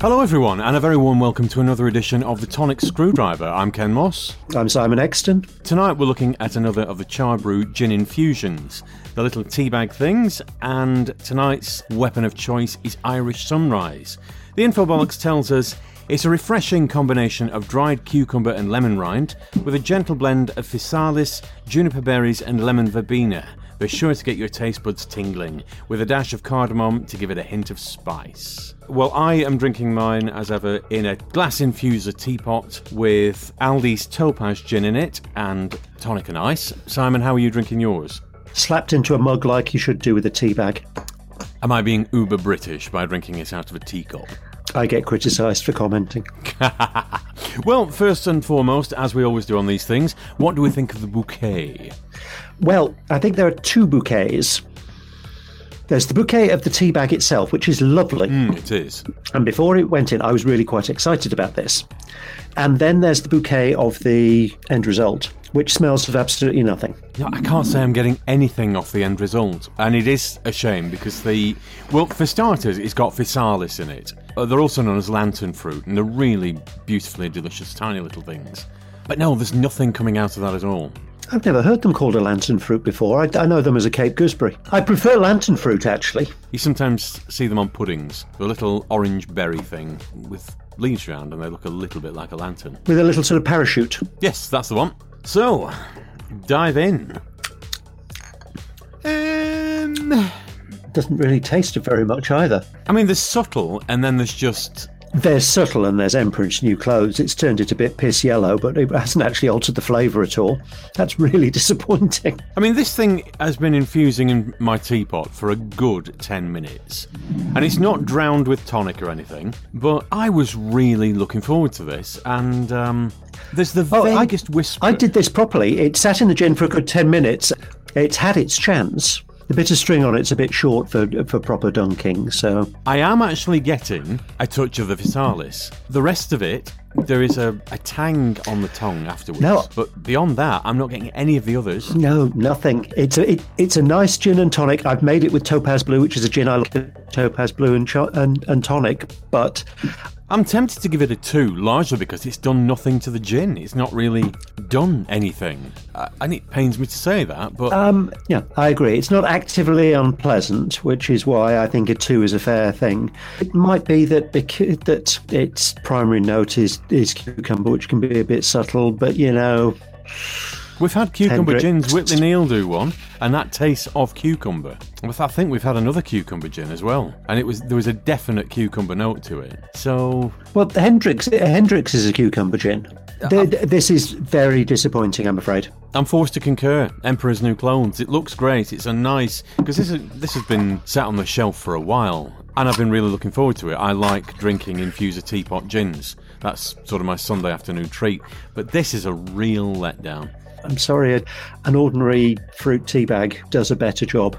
Hello, everyone, and a very warm welcome to another edition of the Tonic Screwdriver. I'm Ken Moss. I'm Simon Exton. Tonight, we're looking at another of the Chabrew gin infusions, the little teabag things, and tonight's weapon of choice is Irish Sunrise. The Infobollocks tells us it's a refreshing combination of dried cucumber and lemon rind with a gentle blend of physalis, juniper berries, and lemon verbena. They're sure to get your taste buds tingling, with a dash of cardamom to give it a hint of spice. Well, I am drinking mine as ever in a glass infuser teapot with Aldi's Topaz gin in it and tonic and ice. Simon, how are you drinking yours? Slapped into a mug like you should do with a tea bag. Am I being uber British by drinking it out of a teacup? I get criticised for commenting. well, first and foremost, as we always do on these things, what do we think of the bouquet? Well, I think there are two bouquets. There's the bouquet of the tea bag itself, which is lovely. Mm, it is. And before it went in, I was really quite excited about this. And then there's the bouquet of the end result, which smells of absolutely nothing. No, I can't say I'm getting anything off the end result. And it is a shame because the. Well, for starters, it's got physalis in it. Uh, they're also known as lantern fruit, and they're really beautifully delicious, tiny little things. But no, there's nothing coming out of that at all. I've never heard them called a lantern fruit before. I, I, know them as a Cape gooseberry. I prefer lantern fruit, actually. You sometimes see them on puddings, the little orange berry thing with leaves around, and they look a little bit like a lantern. With a little sort of parachute. Yes, that's the one. So, dive in. Doesn't really taste of very much either. I mean, there's subtle, and then there's just there's subtle and there's Emperor's New Clothes. It's turned it a bit piss yellow, but it hasn't actually altered the flavour at all. That's really disappointing. I mean, this thing has been infusing in my teapot for a good 10 minutes. And it's not drowned with tonic or anything, but I was really looking forward to this. And um, there's the oh, vaguest I, whisper. I did this properly. It sat in the gin for a good 10 minutes. It's had its chance. The bit of string on it's a bit short for for proper dunking, so I am actually getting a touch of the physalis. The rest of it, there is a, a tang on the tongue afterwards. No. But beyond that, I'm not getting any of the others. No, nothing. It's a it, it's a nice gin and tonic. I've made it with Topaz Blue, which is a gin I like, Topaz Blue and, cho- and and tonic. But I'm tempted to give it a two, largely because it's done nothing to the gin. It's not really done anything, uh, and it pains me to say that. But um, yeah, I agree. It's not actively unpleasant, which is why I think a two is a fair thing. It might be that because, that its primary note is is cucumber, which can be a bit subtle, but you know. We've had cucumber Hendrick. gins. Whitley Neill do one, and that tastes of cucumber. I think we've had another cucumber gin as well, and it was there was a definite cucumber note to it. So, well, Hendrix Hendrick's is a cucumber gin. Uh, this is very disappointing, I'm afraid. I'm forced to concur. Emperor's New Clothes. It looks great. It's a nice because this is, this has been sat on the shelf for a while, and I've been really looking forward to it. I like drinking infuser teapot gins. That's sort of my Sunday afternoon treat. But this is a real letdown. I'm sorry, an ordinary fruit tea bag does a better job.